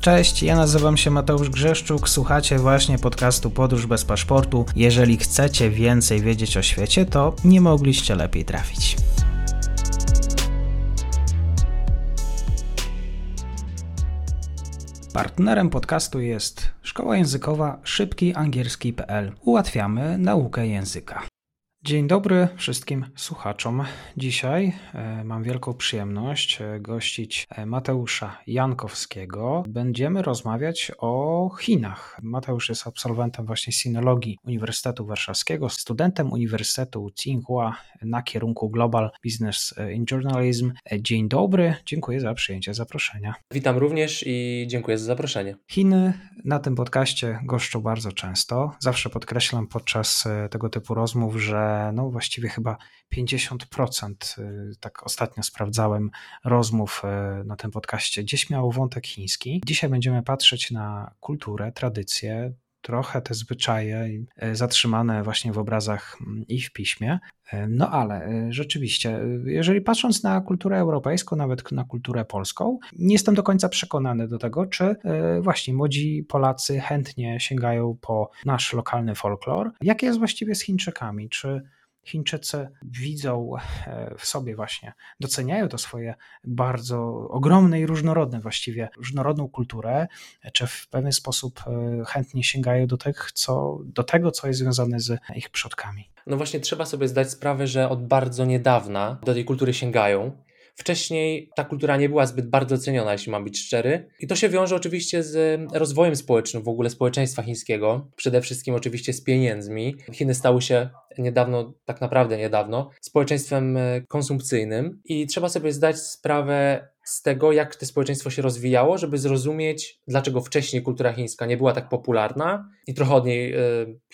Cześć, ja nazywam się Mateusz Grzeszczuk, słuchacie właśnie podcastu Podróż bez paszportu. Jeżeli chcecie więcej wiedzieć o świecie, to nie mogliście lepiej trafić. Partnerem podcastu jest szkoła językowa szybkiangielski.pl. Ułatwiamy naukę języka. Dzień dobry wszystkim słuchaczom. Dzisiaj e, mam wielką przyjemność e, gościć e, Mateusza Jankowskiego. Będziemy rozmawiać o Chinach. Mateusz jest absolwentem właśnie sinologii Uniwersytetu Warszawskiego, studentem Uniwersytetu Tsinghua na kierunku Global Business in Journalism. Dzień dobry, dziękuję za przyjęcie zaproszenia. Witam również i dziękuję za zaproszenie. Chiny na tym podcaście goszczą bardzo często. Zawsze podkreślam podczas tego typu rozmów, że no właściwie chyba 50%, y, tak ostatnio sprawdzałem, rozmów y, na tym podcaście gdzieś miało wątek chiński. Dzisiaj będziemy patrzeć na kulturę, tradycje, trochę te zwyczaje y, zatrzymane właśnie w obrazach mm, i w piśmie. No ale rzeczywiście, jeżeli patrząc na kulturę europejską, nawet na kulturę polską, nie jestem do końca przekonany do tego, czy właśnie młodzi Polacy chętnie sięgają po nasz lokalny folklor. Jak jest właściwie z Chińczykami? Czy Chińczycy widzą e, w sobie właśnie, doceniają to swoje bardzo ogromne i różnorodne właściwie, różnorodną kulturę, czy w pewien sposób e, chętnie sięgają do, tych, co, do tego, co jest związane z ich przodkami. No właśnie trzeba sobie zdać sprawę, że od bardzo niedawna do tej kultury sięgają Wcześniej ta kultura nie była zbyt bardzo ceniona, jeśli mam być szczery. I to się wiąże oczywiście z rozwojem społecznym w ogóle społeczeństwa chińskiego, przede wszystkim oczywiście z pieniędzmi. Chiny stały się niedawno, tak naprawdę niedawno, społeczeństwem e, konsumpcyjnym i trzeba sobie zdać sprawę z tego, jak to społeczeństwo się rozwijało, żeby zrozumieć, dlaczego wcześniej kultura chińska nie była tak popularna i trochę od niej e,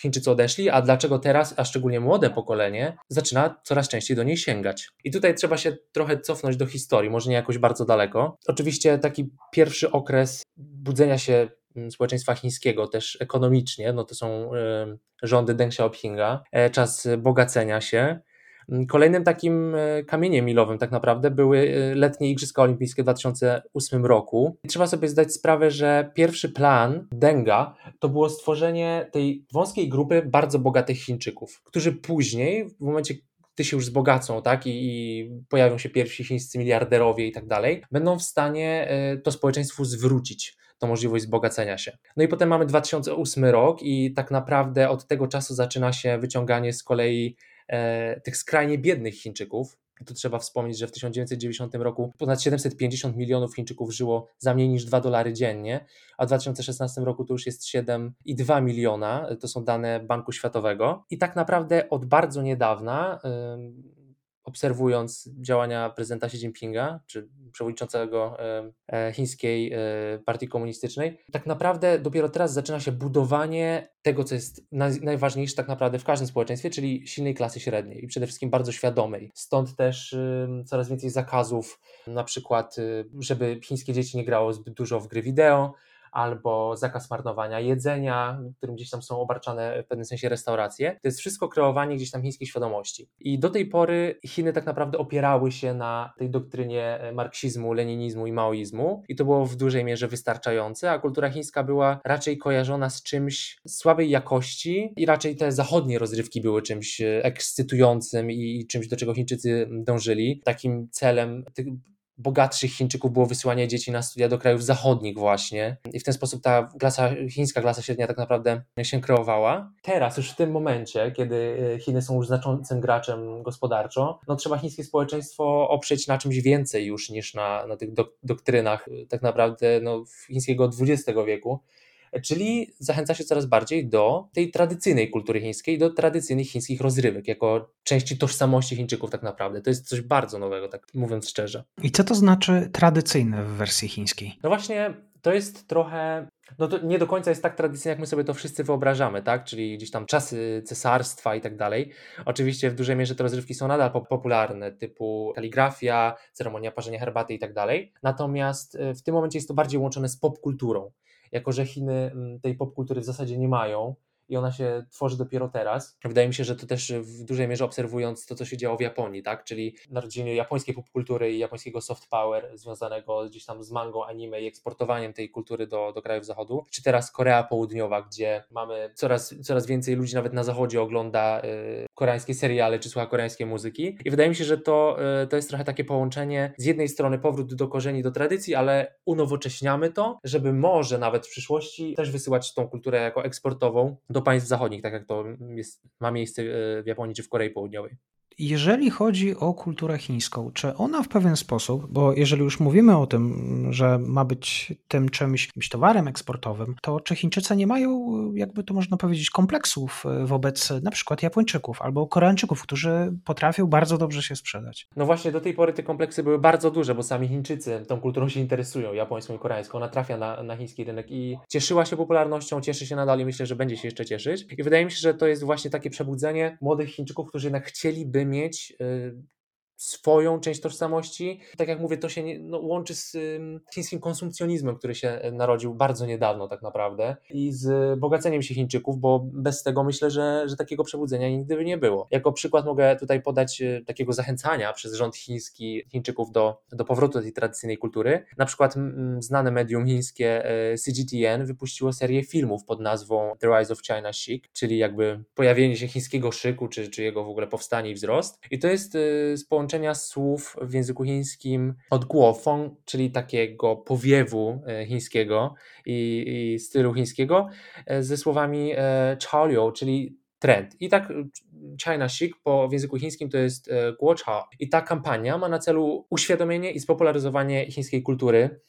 Chińczycy odeszli, a dlaczego teraz, a szczególnie młode pokolenie, zaczyna coraz częściej do niej sięgać. I tutaj trzeba się trochę cofnąć do historii, może nie jakoś bardzo daleko. Oczywiście taki pierwszy okres budzenia się mm, społeczeństwa chińskiego, też ekonomicznie, no to są e, rządy Deng Xiaopinga, e, czas bogacenia się, kolejnym takim e, kamieniem milowym tak naprawdę były e, letnie Igrzyska Olimpijskie w 2008 roku. I trzeba sobie zdać sprawę, że pierwszy plan Denga to było stworzenie tej wąskiej grupy bardzo bogatych Chińczyków, którzy później, w momencie gdy się już wzbogacą, tak, i, i, pojawią się pierwsi chińscy miliarderowie i tak dalej, będą w stanie e, to społeczeństwu zwrócić tą możliwość wzbogacenia się. No i potem mamy 2008 rok i tak naprawdę od tego czasu zaczyna się wyciąganie z kolei tych skrajnie biednych Chińczyków. Tu trzeba wspomnieć, że w 1990 roku ponad 750 milionów Chińczyków żyło za mniej niż 2 dolary dziennie, a w 2016 roku to już jest 7,2 miliona. To są dane Banku Światowego. I tak naprawdę od bardzo niedawna obserwując działania prezydenta Xi Jinpinga, czy przewodniczącego e, e, chińskiej e, partii komunistycznej, tak naprawdę dopiero teraz zaczyna się budowanie tego, co jest najważniejsze tak naprawdę w każdym społeczeństwie, czyli silnej klasy średniej i przede wszystkim bardzo świadomej. Stąd też coraz więcej zakazów, na przykład, żeby chińskie dzieci nie grało zbyt dużo w gry wideo, albo zakaz marnowania jedzenia, którym gdzieś tam są obarczane w pewnym sensie restauracje. To jest wszystko kreowanie gdzieś tam chińskiej świadomości. I do tej pory Chiny tak naprawdę opierały się na tej doktrynie marksizmu, leninizmu i maoizmu i to było w dużej mierze wystarczające, a kultura chińska była raczej kojarzona z czymś słabej jakości i raczej te zachodnie rozrywki były czymś ekscytującym i czymś, do czego Chińczycy dążyli. Takim celem bogatszych Chińczyków było wysyłanie dzieci na studia do krajów zachodnich właśnie i w ten sposób ta klasa, chińska klasa średnia tak naprawdę się kreowała. Teraz, już w tym momencie, kiedy e, Chiny są już znaczącym graczem gospodarczo, no trzeba chińskie społeczeństwo oprzeć na czymś więcej już niż na, na tych doktrynach e, tak naprawdę no, chińskiego XX wieku, czyli zachęca się coraz bardziej do tej tradycyjnej kultury chińskiej, do tradycyjnych chińskich rozrywek, jako części tożsamości Chińczyków tak naprawdę. To jest coś bardzo nowego, tak mówiąc szczerze. I co to znaczy tradycyjne w wersji chińskiej? No właśnie, to jest trochę no to nie do końca jest tak tradycyjnie, jak my sobie to wszyscy wyobrażamy, tak? Czyli gdzieś tam czasy cesarstwa i tak dalej. Oczywiście w dużej mierze te rozrywki są nadal popularne, typu kaligrafia, ceremonia parzenia herbaty i tak dalej. Natomiast e, w tym momencie jest to bardziej łączone z popkulturą jako że Chiny mm, tej popkultury w zasadzie nie mają i ona się tworzy dopiero teraz. Wydaje mi się, że to też w dużej mierze obserwując to, co się działo w Japonii, tak? czyli narodziny japońskiej popkultury i japońskiego soft power związanego gdzieś tam z mangą, anime i eksportowaniem tej kultury do, do krajów zachodu, czy teraz Korea Południowa, gdzie mamy coraz, coraz więcej ludzi nawet na zachodzie ogląda y, koreańskie seriale czy słucha koreańskiej muzyki i wydaje mi się, że to, y, to jest trochę takie połączenie z jednej strony powrót do korzeni, do tradycji, ale unowocześniamy to, żeby może nawet w przyszłości też wysyłać tą kulturę jako eksportową do państw zachodnich, tak jak to jest, ma miejsce e, w Japonii czy w Korei Południowej. Jeżeli chodzi o kulturę chińską, czy ona w pewien sposób, bo jeżeli już mówimy o tym, że ma być tym czymś, czymś towarem eksportowym, to czy Chińczycy nie mają, jakby to można powiedzieć, kompleksów e, wobec na przykład Japończyków albo Koreańczyków, którzy potrafią bardzo dobrze się sprzedać? No właśnie, do tej pory te kompleksy były bardzo duże, bo sami Chińczycy tą kulturą się interesują, japońską i koreańską. Ona trafia na, na chiński rynek i cieszyła się popularnością, cieszy się nadal i myślę, że będzie się jeszcze cieszyć. I wydaje mi się, że to jest właśnie takie przebudzenie młodych Chińczyków, którzy jednak chcieliby mieć y, swoją część tożsamości. Tak jak mówię, to się nie, no, łączy z chińskim konsumpcjonizmem, który się e, narodził bardzo niedawno tak naprawdę i z bogaceniem się Chińczyków, bo bez tego myślę, że, że takiego przebudzenia nigdy by nie było. Jako przykład mogę tutaj podać e, takiego zachęcania przez rząd chiński Chińczyków do, do powrotu do tej tradycyjnej kultury. Na przykład m, znane medium chińskie e, CGTN wypuściło serię filmów pod nazwą The Rise of China Chic, czyli jakby pojawienie się chińskiego szyku, czy, czy jego w ogóle powstanie i wzrost. I to jest y, połączenia słów w języku chińskim od guofeng, czyli takiego powiewu e, chińskiego i, i stylu chińskiego, e, ze słowami e, chaoliu, czyli trend. I tak China Chic po w języku chińskim to jest guocha. I ta kampania ma na celu uświadomienie i spopularyzowanie chińskiej kultury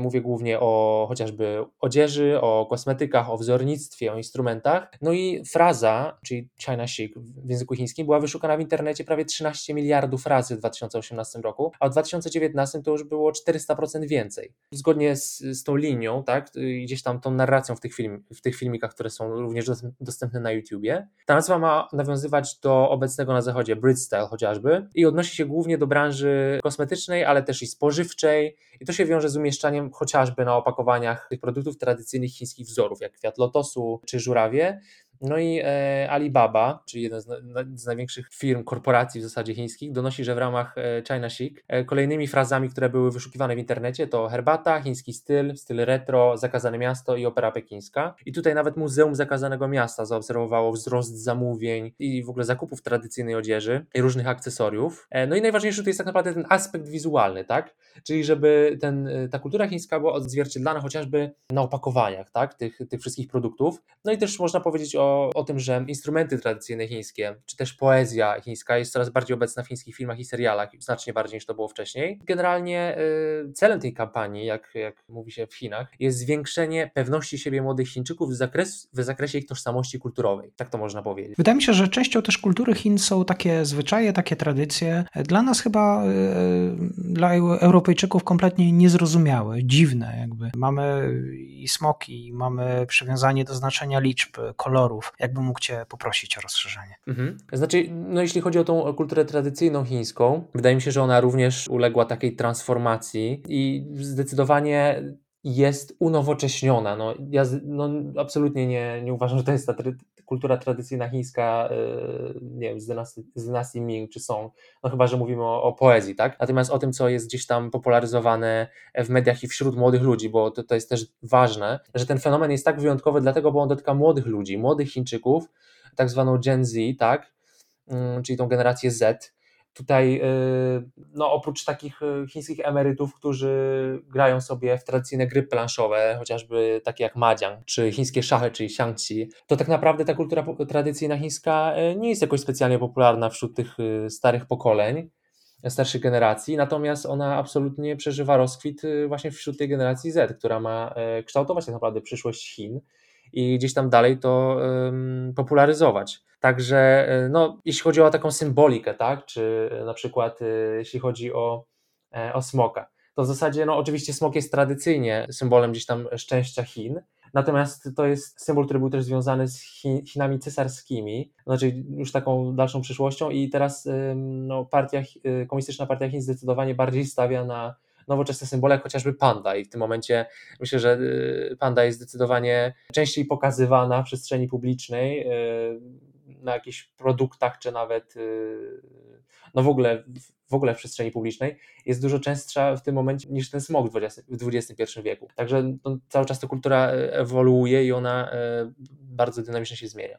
Mówię głównie o chociażby odzieży, o kosmetykach, o wzornictwie, o instrumentach. No i fraza, czyli China Chic w języku chińskim, była wyszukana w internecie prawie 13 miliardów razy w 2018 roku, a w 2019 to już było 400% więcej. Zgodnie z, z tą linią, tak, gdzieś tam tą narracją w tych, film, w tych filmikach, które są również dostępne na YouTubie, ta nazwa ma nawiązywać do obecnego na zachodzie Brit Style chociażby i odnosi się głównie do branży kosmetycznej, ale też i spożywczej i to się wiąże z umieszczaniem chociażby na opakowaniach tych produktów tradycyjnych chińskich wzorów, jak kwiat lotosu czy żurawie, no i e, Alibaba, czyli jeden z, z, największych firm, korporacji w zasadzie chińskich, donosi, że w ramach e, China Chic e, kolejnymi frazami, które były wyszukiwane w internecie to herbata, chiński styl, styl retro, zakazane miasto i opera pekińska. I tutaj nawet Muzeum Zakazanego Miasta zaobserwowało wzrost zamówień i w ogóle zakupów tradycyjnej odzieży i różnych akcesoriów. No i najważniejszy tutaj jest tak naprawdę ten aspekt wizualny, tak? Czyli żeby ten, ta kultura chińska była odzwierciedlana chociażby na opakowaniach, tak? Tych, tych wszystkich produktów. No i też można powiedzieć o o, tym, że instrumenty tradycyjne chińskie, czy też poezja chińska jest coraz bardziej obecna w chińskich filmach i serialach, znacznie bardziej niż to było wcześniej. Generalnie y, celem tej kampanii, jak, jak mówi się w Chinach, jest zwiększenie pewności siebie młodych Chińczyków w, zakres, w zakresie ich tożsamości kulturowej. Tak to można powiedzieć. Wydaje mi się, że częścią też kultury Chin są takie zwyczaje, takie tradycje. Dla nas chyba, y, y, dla Europejczyków kompletnie niezrozumiałe, dziwne jakby. Mamy i smoki, mamy przywiązanie do znaczenia liczb, kolorów, jakbym mógł Cię poprosić o rozszerzenie. Mhm. Znaczy, no jeśli chodzi o tą kulturę tradycyjną chińską, wydaje mi się, że ona również uległa takiej transformacji i zdecydowanie jest unowocześniona. No, ja no, absolutnie nie, nie uważam, że to jest ta kultura tradycyjna chińska, yy, nie wiem, z dynastii, z dynastii Ming czy Song, no chyba, że mówimy o, o, poezji, tak? Natomiast o tym, co jest gdzieś tam popularyzowane w mediach i wśród młodych ludzi, bo to, to jest też ważne, że ten fenomen jest tak wyjątkowy, dlatego, bo on dotyka młodych ludzi, młodych Chińczyków, tak zwaną Gen Z, tak? Yy, czyli tą generację Z, Tutaj, y, no oprócz takich y, chińskich emerytów, którzy grają sobie w tradycyjne gry planszowe, chociażby takie jak Majiang, czy chińskie szachy, czyli xiangqi, to tak naprawdę ta kultura tradycyjna chińska y, nie jest jakoś specjalnie popularna wśród tych starych pokoleń, starszych generacji, natomiast ona absolutnie przeżywa rozkwit właśnie wśród tej generacji Z, która ma kształtować tak naprawdę przyszłość Chin i gdzieś tam dalej to popularyzować. Także e, no, jeśli chodzi o taką symbolikę, tak, czy na przykład e, jeśli chodzi o, e, o smoka, to w zasadzie no, oczywiście smok jest tradycyjnie symbolem gdzieś tam szczęścia Chin, Natomiast to jest symbol, który był też związany z Chinami cesarskimi, znaczy już taką dalszą przyszłością i teraz no, partia, komunistyczna partia Chin zdecydowanie bardziej stawia na nowoczesne symbole, jak chociażby panda i w tym momencie myślę, że y, panda jest zdecydowanie częściej pokazywana w przestrzeni publicznej y, na jakichś produktach, czy nawet y, no w ogóle w ogóle w przestrzeni publicznej jest dużo częstsza w tym momencie niż ten smog w XXI wieku. Także no, cały czas ta kultura ewoluuje i ona bardzo dynamicznie się zmienia.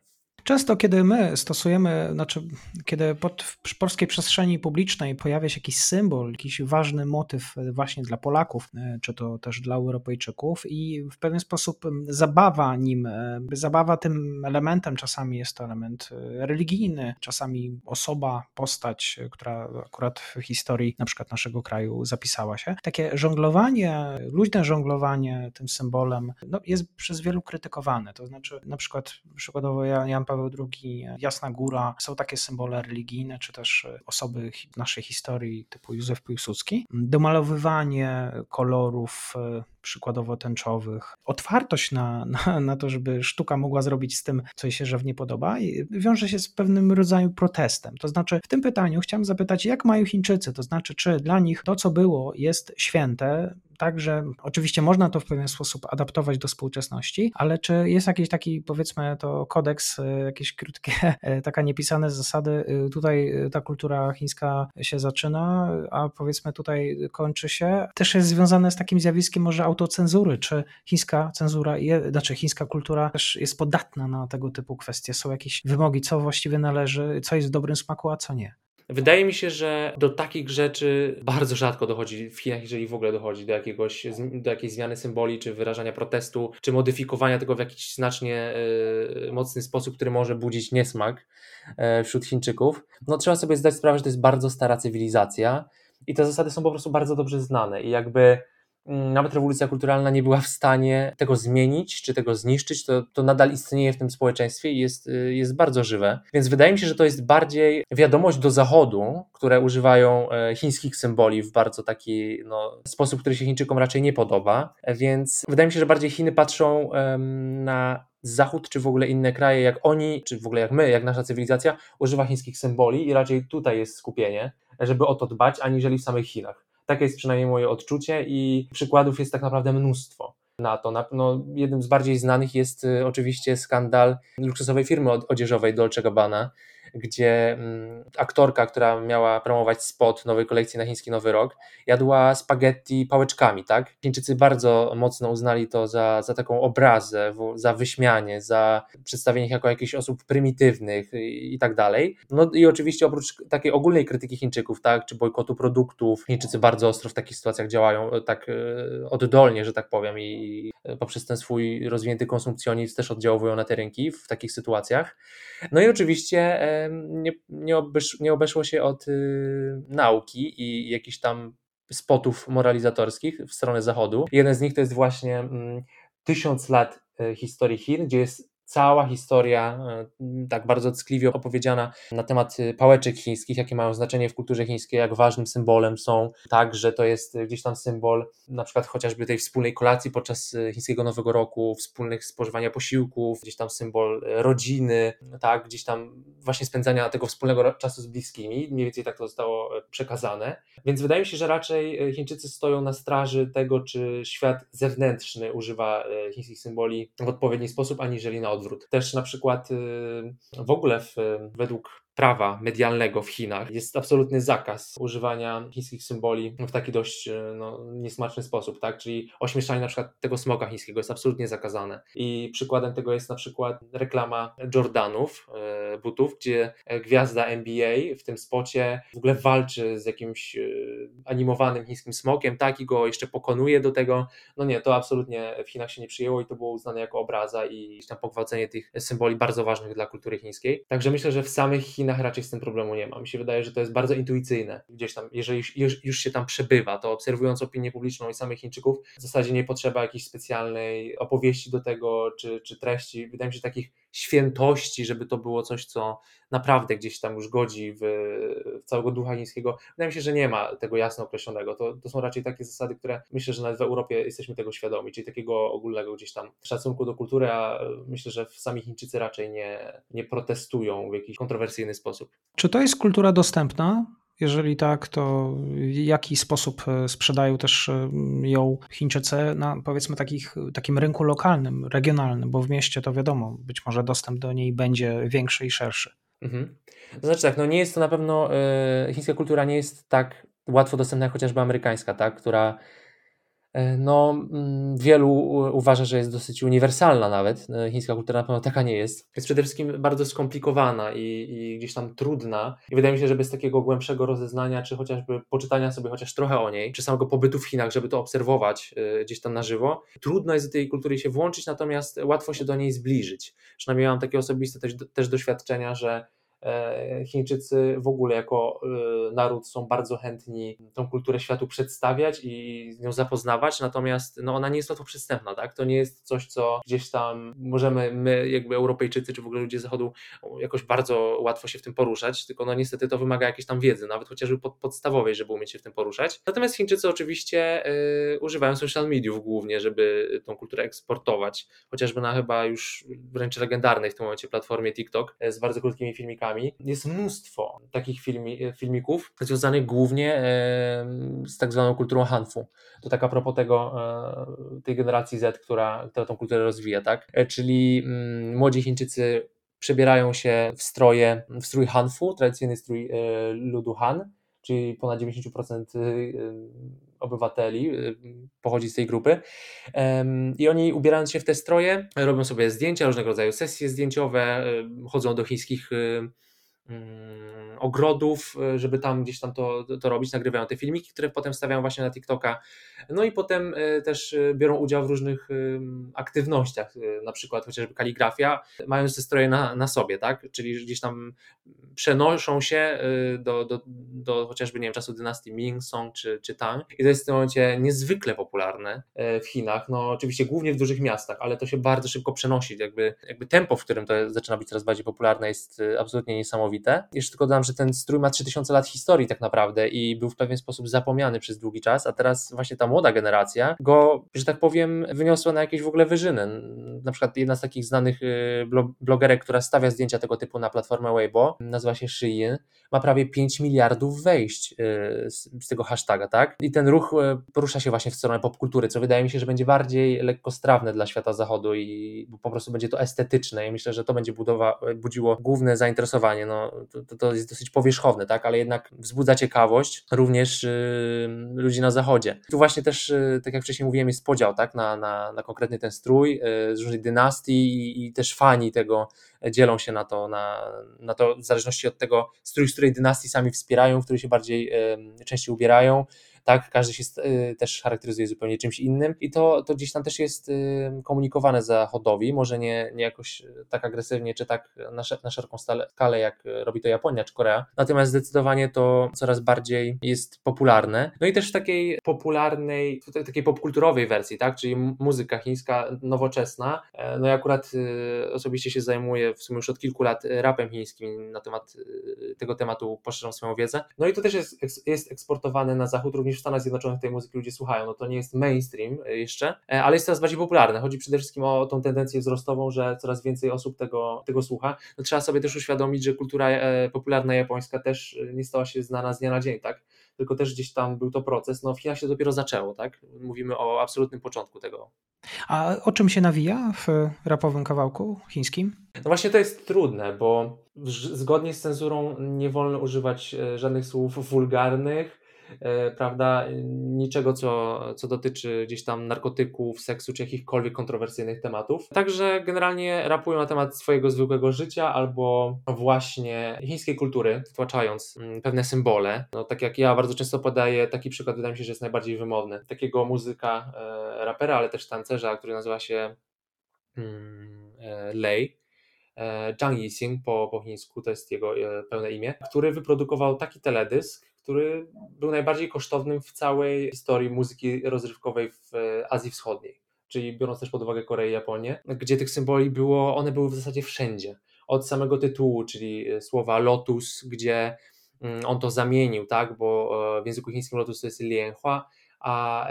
Często, kiedy my stosujemy, znaczy, kiedy pod, w polskiej przestrzeni publicznej pojawia się jakiś symbol, jakiś ważny motyw właśnie dla Polaków, e, czy to też dla Europejczyków, i w pewien sposób zabawa nim, e, zabawa tym elementem, czasami jest to element e, religijny, czasami osoba, postać, która akurat w historii na przykład naszego kraju zapisała się. Takie żonglowanie, luźne żonglowanie tym symbolem no, jest przez wielu krytykowane. To znaczy, na przykład, przykładowo Jan Paweł II, Jasna Góra, są takie symbole religijne, czy też osoby naszej historii typu Józef Piłsudski. Domalowywanie kolorów e, przykładowo tęczowych, otwartość na, na, na to, żeby sztuka mogła zrobić z tym, co jej się żywnie podoba, wiąże się z pewnym rodzajem protestem. To znaczy, w tym pytaniu chciałem zapytać, jak mają Chińczycy, to znaczy, czy dla nich to, co było, jest święte, Także oczywiście można to w pewien sposób adaptować do współczesności, ale czy jest jakiś taki, powiedzmy, to kodeks, e, jakieś krótkie, e, taka niepisane zasady, e, tutaj ta kultura chińska się zaczyna, a powiedzmy tutaj kończy się, też jest związane z takim zjawiskiem może autocenzury, czy chińska cenzura, znaczy chińska kultura też jest podatna na tego typu kwestie, są jakieś wymogi, co właściwie należy, co jest w dobrym smaku, a co nie. Wydaje mi się, że do takich rzeczy bardzo rzadko dochodzi w Chinach, jeżeli w ogóle dochodzi do, jakiegoś, do jakiejś zmiany symboli, czy wyrażania protestu, czy modyfikowania tego w jakiś znacznie y, mocny sposób, który może budzić niesmak y, wśród Chińczyków. No trzeba sobie zdać sprawę, że to jest bardzo stara cywilizacja i te zasady są po prostu bardzo dobrze znane i jakby nawet rewolucja kulturalna nie była w stanie tego zmienić czy tego zniszczyć, to, to nadal istnieje w tym społeczeństwie i jest, y, jest bardzo żywe. Więc wydaje mi się, że to jest bardziej wiadomość do Zachodu, które używają e, chińskich symboli w bardzo taki no, sposób, który się Chińczykom raczej nie podoba. Więc wydaje mi się, że bardziej Chiny patrzą um, na Zachód, czy w ogóle inne kraje, jak oni, czy w ogóle jak my, jak nasza cywilizacja, używa chińskich symboli i raczej tutaj jest skupienie, żeby o to dbać, aniżeli w samych Chinach. Takie jest przynajmniej moje odczucie i przykładów jest tak naprawdę mnóstwo na to. No, jednym z bardziej znanych jest y, oczywiście skandal luksusowej firmy odzieżowej Dolce Gabbana, gdzie mm, aktorka, która miała promować spot nowej kolekcji na chiński Nowy Rok, jadła spaghetti pałeczkami, tak? Chińczycy bardzo mocno uznali to za, za taką obrazę, za wyśmianie, za przedstawienie ich jako jakichś osób prymitywnych i, i tak dalej. No i oczywiście oprócz takiej ogólnej krytyki Chińczyków, tak, czy bojkotu produktów, Chińczycy bardzo ostro w takich sytuacjach działają e, tak e, oddolnie, że tak powiem i poprzez ten swój rozwinięty konsumpcjonizm też oddziałują na te rynki w takich sytuacjach. No i oczywiście nie, nie, obesz, nie obeszło się od y, nauki i jakichś tam spotów moralizatorskich w stronę zachodu. Jeden z nich to jest właśnie mm, tysiąc lat y, historii Chin, gdzie jest cała historia e, tak bardzo ckliwie opowiedziana na temat y, pałeczek chińskich, jakie mają znaczenie w kulturze chińskiej, jak ważnym symbolem są, tak, że to jest gdzieś tam symbol na przykład chociażby tej wspólnej kolacji podczas chińskiego Nowego Roku, wspólnych spożywania posiłków, gdzieś tam symbol e, rodziny, tak, gdzieś tam właśnie spędzania tego wspólnego czasu z bliskimi, mniej więcej tak to zostało e, przekazane. Więc wydaje mi się, że raczej Chińczycy stoją na straży tego, czy świat zewnętrzny używa chińskich symboli w odpowiedni sposób, aniżeli na odwrót odwrót. Też na przykład y, w ogóle w, według prawa medialnego w Chinach jest absolutny zakaz używania chińskich symboli w taki dość e, no, niesmaczny sposób, tak? Czyli ośmieszanie na przykład tego smoka chińskiego jest absolutnie zakazane. I przykładem tego jest na przykład reklama Jordanów, e, butów, gdzie gwiazda NBA w tym spocie w ogóle walczy z jakimś e, animowanym chińskim smokiem, tak? I go jeszcze pokonuje do tego. No nie, to absolutnie w Chinach się nie przyjęło i to było uznane jako obraza i tam pogwałcenie tych symboli bardzo ważnych dla kultury chińskiej. Także myślę, że w samych Chinach Chinach raczej z tym problemu nie ma. Mi się wydaje, że to jest bardzo intuicyjne. Gdzieś tam, jeżeli już, już się tam przebywa, to obserwując opinię publiczną i samych Chińczyków, w zasadzie nie potrzeba jakiejś specjalnej opowieści do tego, czy, czy treści. Wydaje mi się, takich świętości, żeby to było coś, co naprawdę gdzieś tam już godzi w, w całego ducha chińskiego. Wydaje mi się, że nie ma tego jasno określonego. To, to są raczej takie zasady, które myślę, że nawet w Europie jesteśmy tego świadomi, czyli takiego ogólnego gdzieś tam szacunku do kultury, a myślę, że sami Chińczycy raczej nie, nie protestują w jakiś kontrowersyjny sposób. Czy to jest kultura dostępna? Jeżeli tak, to w jaki sposób e, sprzedają też e, ją Chińczycy na powiedzmy takich, takim rynku lokalnym, regionalnym, bo w mieście to wiadomo, być może dostęp do niej będzie większy i szerszy. Mhm. To znaczy tak, no nie jest to na pewno, y, chińska kultura nie jest tak łatwo dostępna jak chociażby amerykańska, tak, która E, no, mm, wielu uważa, że jest dosyć uniwersalna nawet. E, chińska kultura na pewno taka nie jest. Jest przede wszystkim bardzo skomplikowana i, i, gdzieś tam trudna. I wydaje mi się, że bez takiego głębszego rozeznania, czy chociażby poczytania sobie chociaż trochę o niej, czy samego pobytu w Chinach, żeby to obserwować e, gdzieś tam na żywo, trudno jest do tej kultury się włączyć, natomiast łatwo się do niej zbliżyć. Przynajmniej mam takie osobiste też, też doświadczenia, że E, Chińczycy w ogóle jako e, naród są bardzo chętni tą kulturę światu przedstawiać i z nią zapoznawać, natomiast no, ona nie jest łatwo przystępna, tak? To nie jest coś, co gdzieś tam możemy my, jakby Europejczycy, czy w ogóle ludzie z Zachodu jakoś bardzo łatwo się w tym poruszać, tylko no niestety to wymaga jakiejś tam wiedzy, nawet chociażby pod, podstawowej, żeby umieć się w tym poruszać. Natomiast Chińczycy oczywiście y, używają social mediów głównie, żeby tą kulturę eksportować, chociażby na chyba już wręcz legendarnej w tym momencie platformie TikTok z bardzo krótkimi filmikami, jest mnóstwo takich filmi, filmików związanych głównie z tak zwaną kulturą Hanfu. To tak a propos tego, e, tej generacji Z, która, która tą kulturę rozwija, tak? E, czyli mm, młodzi Chińczycy przebierają się w stroje, w strój Hanfu, tradycyjny strój e, ludu Han, czyli ponad 90% obywateli pochodzi z tej grupy. I oni ubierając się w te stroje, robią sobie zdjęcia, różnego rodzaju sesje zdjęciowe, chodzą do chińskich ogrodów, e, żeby tam gdzieś tam to, to robić, nagrywają te filmiki, które potem wstawiają właśnie na TikToka, no i potem e, też e, biorą udział w różnych aktywnościach, na przykład chociażby kaligrafia, mając te stroje na, na sobie, tak, czyli gdzieś tam przenoszą się do, do, do chociażby, nie wiem, czasu dynastii Ming, Song czy, czy Tang. I to jest w tym momencie niezwykle popularne w Chinach, no oczywiście głównie w dużych miastach, ale to się bardzo szybko przenosi, jakby, jakby tempo, w którym to zaczyna być coraz bardziej popularne jest absolutnie niesamowite niesamowite. Jeszcze tylko dodam, że ten strój ma 3000 lat historii tak naprawdę i był w pewien sposób zapomniany przez długi czas, a teraz właśnie ta młoda generacja go, że tak powiem, wyniosła na jakieś w ogóle wyżyny. Na przykład jedna z takich znanych y, blogerek, która stawia zdjęcia tego typu na platformę Weibo, nazywa się Shein, ma prawie 5 miliardów wejść y, z, tego hashtaga, tak? I ten ruch y, porusza się właśnie w stronę popkultury, co wydaje mi się, że będzie bardziej lekkostrawne dla świata zachodu i po prostu będzie to estetyczne i myślę, że to będzie budowa, budziło główne zainteresowanie. No, to, to jest dosyć powierzchowne, tak? ale jednak wzbudza ciekawość również yy, ludzi na zachodzie. Tu właśnie też, yy, tak jak wcześniej mówiłem, jest podział tak? na, na, na konkretny ten strój yy, z różnych dynastii i, i, też fani tego dzielą się na to, na, na to w zależności od tego strój, z której dynastii sami wspierają, w której się bardziej częściej ubierają tak? Każdy się y, też charakteryzuje zupełnie czymś innym i to, to gdzieś tam też jest y, komunikowane zachodowi, może nie, nie jakoś tak agresywnie, czy tak na, na szeroką skalę, jak robi to Japonia czy Korea, natomiast zdecydowanie to coraz bardziej jest popularne. No i też w takiej popularnej, takiej popkulturowej wersji, tak? Czyli muzyka chińska nowoczesna. E, no ja akurat y, osobiście się zajmuję w sumie już od kilku lat rapem chińskim, na temat tego tematu poszerzam swoją wiedzę. No i to też jest, jest eksportowane na zachód również również w Stanach Zjednoczonych tej muzyki ludzie słuchają. No to nie jest mainstream e, jeszcze, e, ale jest coraz bardziej popularne. Chodzi przede wszystkim o tą tendencję wzrostową, że coraz więcej osób tego, tego słucha. No trzeba sobie też uświadomić, że kultura e, popularna japońska też nie stała się znana z dnia na dzień, tak? Tylko też gdzieś tam był to proces. No w Chinach się dopiero zaczęło, tak? Mówimy o absolutnym początku tego. A o czym się nawija w rapowym kawałku chińskim? No właśnie to jest trudne, bo zgodnie z cenzurą nie wolno używać żadnych słów wulgarnych, prawda, niczego, co, co dotyczy gdzieś tam narkotyków, seksu czy jakichkolwiek kontrowersyjnych tematów. Także generalnie rapują na temat swojego zwykłego życia albo właśnie chińskiej kultury, wtłaczając mm, pewne symbole. No, tak jak ja bardzo często podaję taki przykład, wydaje mi się, że jest najbardziej wymowny. Takiego muzyka, e, rapera, ale też tancerza, który nazywa się hmm, e, Lei. E, Zhang Yixing po, po chińsku, to jest jego e, pełne imię, który wyprodukował taki teledysk, który był najbardziej kosztownym w całej historii muzyki rozrywkowej w Azji Wschodniej, czyli biorąc też pod uwagę Koreę i Japonię, gdzie tych symboli było, one były w zasadzie wszędzie. Od samego tytułu, czyli słowa lotus, gdzie mm, on to zamienił, tak, bo e, w języku chińskim lotus to jest lianhua, a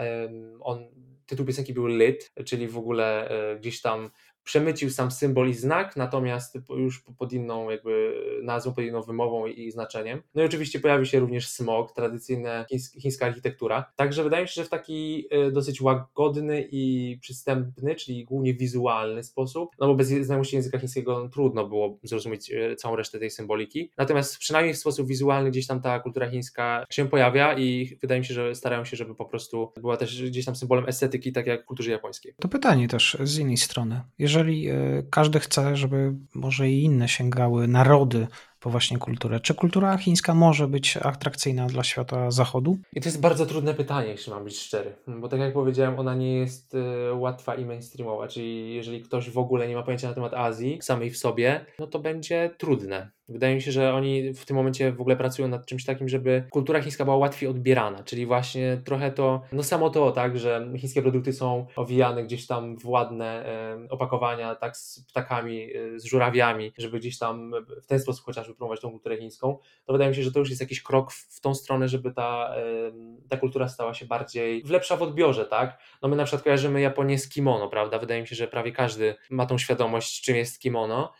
on, tytuł piosenki był lit, czyli w ogóle e, gdzieś tam przemycił sam symbol i znak, natomiast już pod inną jakby nazwą, pod inną wymową i znaczeniem. No i oczywiście pojawi się również smog, tradycyjna chińska architektura. Także wydaje mi się, że w taki e, dosyć łagodny i przystępny, czyli głównie wizualny sposób, no bo bez znajomości języka chińskiego trudno było zrozumieć e, całą resztę tej symboliki. Natomiast przynajmniej w sposób wizualny gdzieś tam ta kultura chińska się pojawia i wydaje mi się, że starają się, żeby po prostu była też gdzieś tam symbolem estetyki, tak jak w kulturze japońskiej. To pytanie też z innej strony. Jeżeli e, każdy chce, żeby może i inne sięgały narody po właśnie kulturę. Czy kultura chińska może być atrakcyjna dla świata zachodu? I to jest bardzo trudne pytanie, jeśli mam być szczery, bo tak jak powiedziałem, ona nie jest y, łatwa i mainstreamowa, czyli jeżeli ktoś w ogóle nie ma pojęcia na temat Azji samej w sobie, no to będzie trudne. Wydaje mi się, że oni w tym momencie w ogóle pracują nad czymś takim, żeby kultura chińska była łatwiej odbierana, czyli właśnie trochę to, no samo to, tak, że chińskie produkty są owijane gdzieś tam w ładne e, opakowania, tak, z ptakami, e, z żurawiami, żeby gdzieś tam w ten sposób chociażby promować tą kulturę chińską, to wydaje mi się, że to już jest jakiś krok w, w tą stronę, żeby ta, e, ta kultura stała się bardziej lepsza w odbiorze, tak. No my na przykład kojarzymy Japonię z kimono, prawda, wydaje mi się, że prawie każdy ma tą świadomość, czym jest kimono,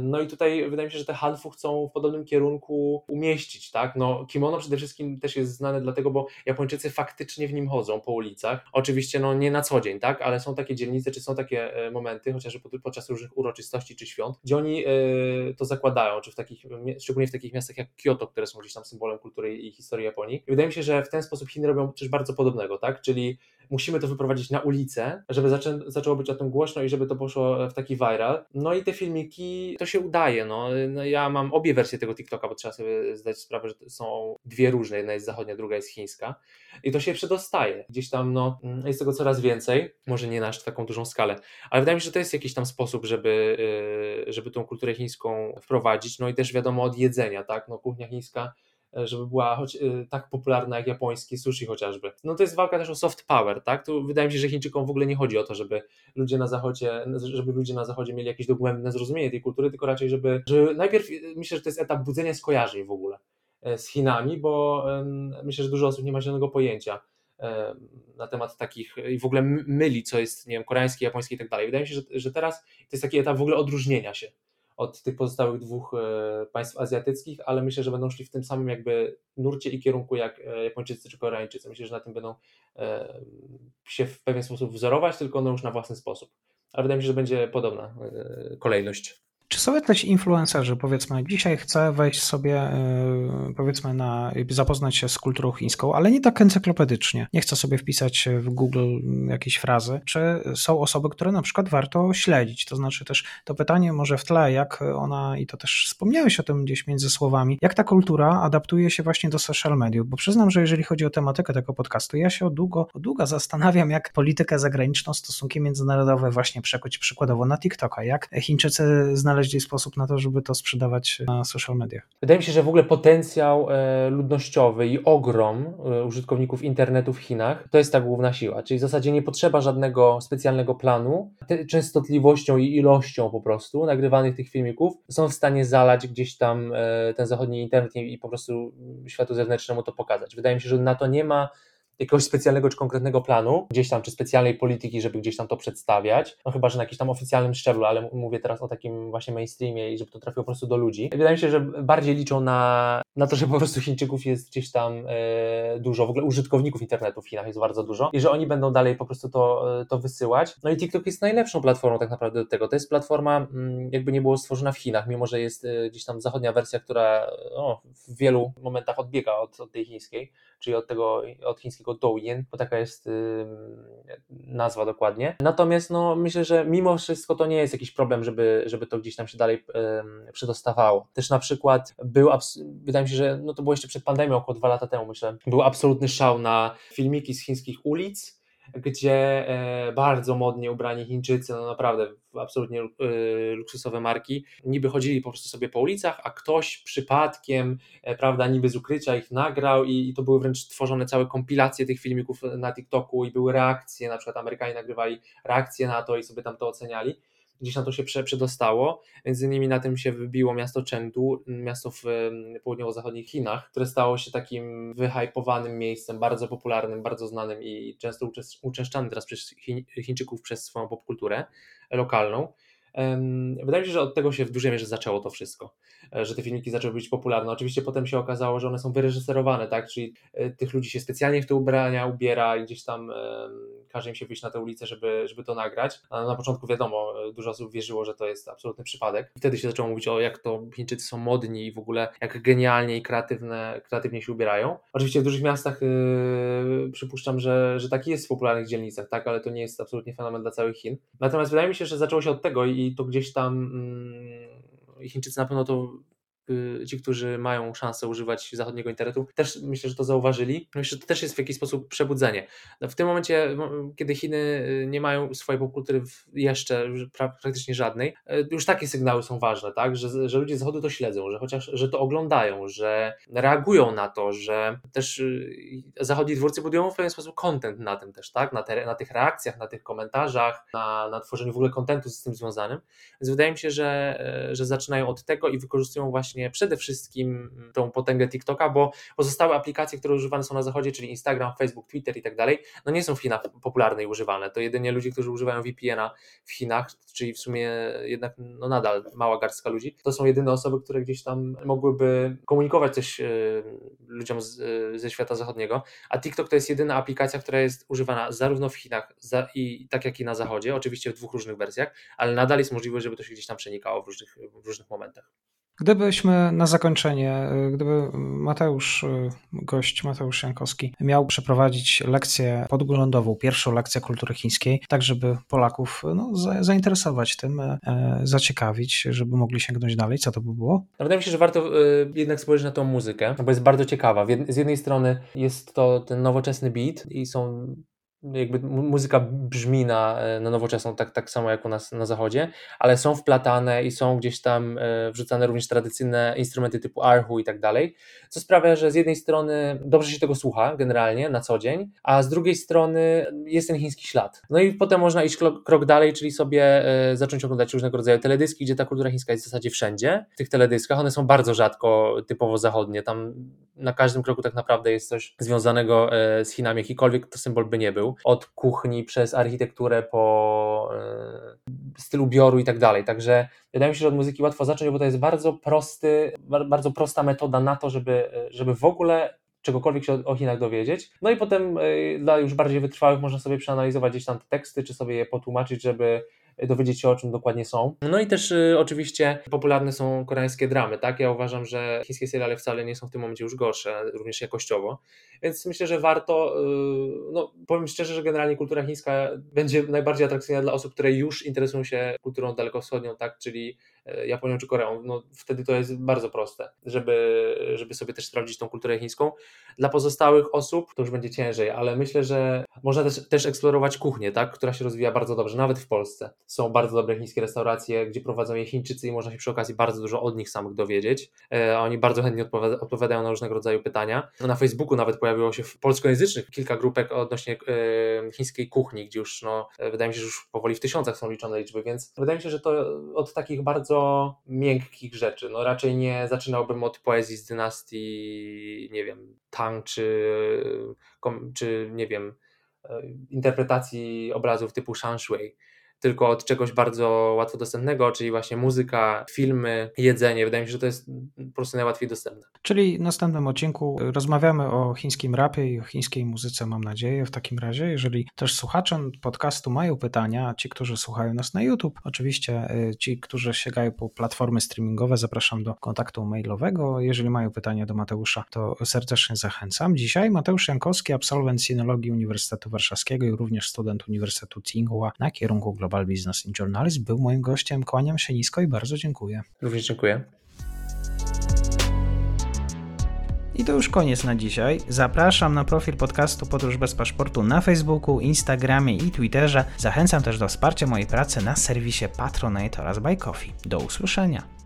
no i tutaj wydaje mi się, że te Hanfu chcą w podobnym kierunku umieścić, tak? No kimono przede wszystkim też jest znane dlatego, bo Japończycy faktycznie w nim chodzą po ulicach. Oczywiście no nie na co dzień, tak? Ale są takie dzielnice, czy są takie e, momenty, chociażby podczas różnych uroczystości czy świąt, gdzie oni e, to zakładają, czy w takich, szczególnie w takich miastach jak Kyoto, które są gdzieś tam symbolem kultury i historii Japonii. I wydaje mi się, że w ten sposób Chiny robią coś bardzo podobnego, tak? Czyli musimy to wyprowadzić na ulicę, żeby zaczę, zaczęło być o tym głośno i żeby to poszło w taki viral. No i te filmiki, to się udaje, no. no ja mam obie wersje tego TikToka, bo trzeba sobie zdać sprawę, że są dwie różne, jedna jest zachodnia, druga jest chińska i to się przedostaje. Gdzieś tam, no, jest tego coraz więcej, może nie na aż taką dużą skalę, ale wydaje mi się, że to jest jakiś tam sposób, żeby, y, żeby tą kulturę chińską wprowadzić, no i też wiadomo od jedzenia, tak, no kuchnia chińska E, żeby była choć, e, tak popularna jak japońskie sushi chociażby. No to jest walka też o soft power, tak? Tu wydaje mi się, że Chińczykom w ogóle nie chodzi o to, żeby ludzie na zachodzie, żeby ludzie na zachodzie mieli jakieś dogłębne zrozumienie tej kultury, tylko raczej, żeby, żeby najpierw myślę, że to jest etap budzenia skojarzeń w ogóle e, z Chinami, bo myślę, że dużo osób nie ma żadnego pojęcia na temat takich i w ogóle myli, co jest, nie wiem, koreańskie, japońskie i tak dalej. Wydaje mi się, że, że teraz to jest taki etap w ogóle odróżnienia się od tych pozostałych dwóch e, państw azjatyckich, ale myślę, że będą szli w tym samym jakby nurcie i kierunku jak e, Japończycy czy Koreańczycy. Myślę, że na tym będą e, się w pewien sposób wzorować, tylko no już na własny sposób. Ale wydaje mi się, że będzie podobna kolejność. Czy są jacyś influencerzy, powiedzmy, dzisiaj chcę wejść sobie, e, powiedzmy, na, zapoznać się z kulturą chińską, ale nie tak encyklopedycznie. Nie chcę sobie wpisać w Google jakieś frazy. Czy są osoby, które na przykład warto śledzić? To znaczy też to pytanie może w tle, jak ona, i to też wspomniałeś o tym gdzieś między słowami, jak ta kultura adaptuje się właśnie do social mediów, bo przyznam, że jeżeli chodzi o tematykę tego podcastu, ja się od długo, od długo zastanawiam, jak politykę zagraniczną, stosunki międzynarodowe właśnie przekuć przykładowo na TikToka, jak Chińczycy znaleźli znaleźli sposób na to, żeby to sprzedawać na social mediach. Wydaje mi się, że w ogóle potencjał e, ludnościowy i ogrom e, użytkowników internetu w Chinach to jest ta główna siła. Czyli w zasadzie nie potrzeba żadnego specjalnego planu. Częstotliwością i ilością po prostu nagrywanych tych filmików są w stanie zalać gdzieś tam e, ten zachodni internet i po prostu światu zewnętrznemu to pokazać. Wydaje mi się, że na to nie ma jakiegoś specjalnego czy konkretnego planu, gdzieś tam, czy specjalnej polityki, żeby gdzieś tam to przedstawiać, no chyba, że na jakimś tam oficjalnym szczeblu, ale mówię teraz o takim właśnie mainstreamie i żeby to trafiło po prostu do ludzi. Wydaje mi się, że bardziej liczą na, na to, że po prostu Chińczyków jest gdzieś tam e, dużo, w ogóle użytkowników internetu w Chinach jest bardzo dużo i że oni będą dalej po prostu to, e, to wysyłać. No i TikTok jest najlepszą platformą tak naprawdę do tego. To jest platforma, jakby nie było stworzona w Chinach, mimo że jest e, gdzieś tam zachodnia wersja, która no, w wielu momentach odbiega od, od tej chińskiej, czyli od tego, od chińskiego Douyin, bo taka jest nazwa dokładnie. Natomiast no, myślę, że mimo wszystko to nie jest jakiś problem, żeby, żeby to gdzieś tam się dalej przedostawało. Też na przykład był, wydaje mi się, że no to było jeszcze przed pandemią, około dwa lata temu myślę, był absolutny szał na filmiki z chińskich ulic, gdzie e, bardzo modnie ubrani Chińczycy, no naprawdę absolutnie e, luksusowe marki, niby chodzili po prostu sobie po ulicach, a ktoś przypadkiem, e, prawda, niby z ukrycia ich nagrał i, i to były wręcz tworzone całe kompilacje tych filmików na TikToku i były reakcje, na przykład Amerykanie nagrywali reakcje na to i sobie tam to oceniali. Gdzieś na to się przedostało. Między innymi na tym się wybiło miasto Chengdu, miasto w południowo-zachodnich Chinach, które stało się takim wyhypowanym miejscem, bardzo popularnym, bardzo znanym i często uczęszczanym teraz przez Chińczyków przez swoją popkulturę lokalną. Wydaje mi się, że od tego się w dużej mierze zaczęło to wszystko, e, że te filmiki zaczęły być popularne. Oczywiście potem się okazało, że one są wyreżyserowane, tak? Czyli e, tych ludzi się specjalnie w te ubrania ubiera i gdzieś tam każe im się wyjść na tę ulicę, żeby, żeby to nagrać. A na początku wiadomo, dużo osób wierzyło, że to jest absolutny przypadek. Wtedy się zaczęło mówić o jak to Chińczycy są modni i w ogóle jak genialnie i kreatywne, kreatywnie się ubierają. Oczywiście w dużych miastach yy, przypuszczam, że, że taki jest w popularnych dzielnicach, tak, ale to nie jest absolutnie fenomen dla całych Chin. Natomiast wydaje mi się, że zaczęło się od tego i to gdzieś tam yy, Chińczycy na pewno to ci, którzy mają szansę używać zachodniego internetu, też myślę, że to zauważyli. Myślę, że to też jest w jakiś sposób przebudzenie. No, w tym momencie, kiedy Chiny y, nie mają swojej popkultury jeszcze praktycznie żadnej, y, już takie sygnały są ważne, tak? że, że ludzie z zachodu to śledzą, że chociaż że to oglądają, że reagują na to, że też zachodni twórcy budują w pewien sposób content na tym też, tak? na, te, na tych reakcjach, na tych komentarzach, na, na tworzeniu w ogóle kontentu z tym związanym. Więc wydaje mi się, że, że zaczynają od tego i wykorzystują właśnie właśnie przede wszystkim tą potęgę TikToka, bo pozostałe aplikacje, które używane są na zachodzie, czyli Instagram, Facebook, Twitter i tak dalej, no nie są w Chinach popularne i używane. To jedynie ludzie, którzy używają VPN-a w Chinach, czyli w sumie jednak no nadal mała garstka ludzi, to są jedyne osoby, które gdzieś tam mogłyby komunikować coś e, ludziom z, e, ze świata zachodniego, a TikTok to jest jedyna aplikacja, która jest używana zarówno w Chinach za, i tak jak i na zachodzie, oczywiście w dwóch różnych wersjach, ale nadal jest możliwość, żeby to się gdzieś tam przenikało w różnych, w różnych momentach. Gdybyśmy na zakończenie, gdyby Mateusz, gość Mateusz Jankowski, miał przeprowadzić lekcję podglądową, pierwszą lekcję kultury chińskiej, tak żeby Polaków no, zainteresować tym, zaciekawić, żeby mogli sięgnąć dalej, co to by było? Wydaje mi się, że warto jednak spojrzeć na tą muzykę, bo jest bardzo ciekawa. Z jednej strony jest to ten nowoczesny beat i są jakby muzyka brzmi na, e, na nowoczesną, tak, tak samo jak u nas na zachodzie, ale są wplatane i są gdzieś tam e, wrzucane również tradycyjne instrumenty typu arhu i tak dalej, co sprawia, że z jednej strony dobrze się tego słucha generalnie na co dzień, a z drugiej strony jest ten chiński ślad. No i potem można iść krok dalej, czyli sobie e, zacząć oglądać różnego rodzaju teledyski, gdzie ta kultura chińska jest w zasadzie wszędzie. W tych teledyskach one są bardzo rzadko typowo zachodnie, tam na każdym kroku tak naprawdę jest coś związanego z Chinami, jakikolwiek to symbol by nie był od kuchni przez architekturę po e, styl ubioru i tak dalej. Także wydaje mi się, że od muzyki łatwo zacząć, bo to jest bardzo prosty, bardzo prosta metoda na to, żeby, żeby w ogóle czegokolwiek się o Chinach dowiedzieć. No i potem e, dla już bardziej wytrwałych można sobie przeanalizować gdzieś tam te teksty, czy sobie je potłumaczyć, żeby dowiedzieć się o czym dokładnie są. No i też y, oczywiście popularne są koreańskie dramy, tak? Ja uważam, że chińskie seriale wcale nie są w tym momencie już gorsze, również jakościowo, więc myślę, że warto, y, no powiem szczerze, że generalnie kultura chińska będzie najbardziej atrakcyjna dla osób, które już interesują się kulturą dalekowschodnią, tak? Czyli Japonią czy Koreą, no wtedy to jest bardzo proste, żeby, żeby sobie też sprawdzić tą kulturę chińską. Dla pozostałych osób to już będzie ciężej, ale myślę, że można też, też eksplorować kuchnię, tak, która się rozwija bardzo dobrze, nawet w Polsce. Są bardzo dobre chińskie restauracje, gdzie prowadzą je Chińczycy i można się przy okazji bardzo dużo od nich samych dowiedzieć. E, oni bardzo chętnie odpowiada, odpowiadają na różnego rodzaju pytania. Na Facebooku nawet pojawiło się w polskojęzycznych kilka grupek odnośnie e, chińskiej kuchni, gdzie już, no, wydaje mi się, że już powoli w tysiącach są liczone liczby, więc wydaje mi się, że to od takich bardzo bardzo miękkich rzeczy. No raczej nie zaczynałbym od poezji z dynastii, nie wiem, Tang czy, czy nie wiem, e, interpretacji obrazów typu Shanshui tylko od czegoś bardzo łatwo dostępnego, czyli właśnie muzyka, filmy, jedzenie. Wydaje mi się, że to jest po prostu najłatwiej dostępne. Czyli w następnym odcinku rozmawiamy o chińskim rapie i o chińskiej muzyce, mam nadzieję. W takim razie, jeżeli też słuchacze podcastu mają pytania, ci, którzy słuchają nas na YouTube, oczywiście y, ci, którzy sięgają po platformy streamingowe, zapraszam do kontaktu mailowego. Jeżeli mają pytania do Mateusza, to serdecznie zachęcam. Dzisiaj Mateusz Jankowski, absolwent Sinologii Uniwersytetu Warszawskiego i również student Uniwersytetu Tsinghua na kierunku Global Global Business in Journalism. Był moim gościem. Kłaniam się nisko i bardzo dziękuję. Również dziękuję. I to już koniec na dzisiaj. Zapraszam na profil podcastu Podróż bez paszportu na Facebooku, Instagramie i Twitterze. Zachęcam też do wsparcia mojej pracy na serwisie Patronite oraz Buy Coffee. Do usłyszenia.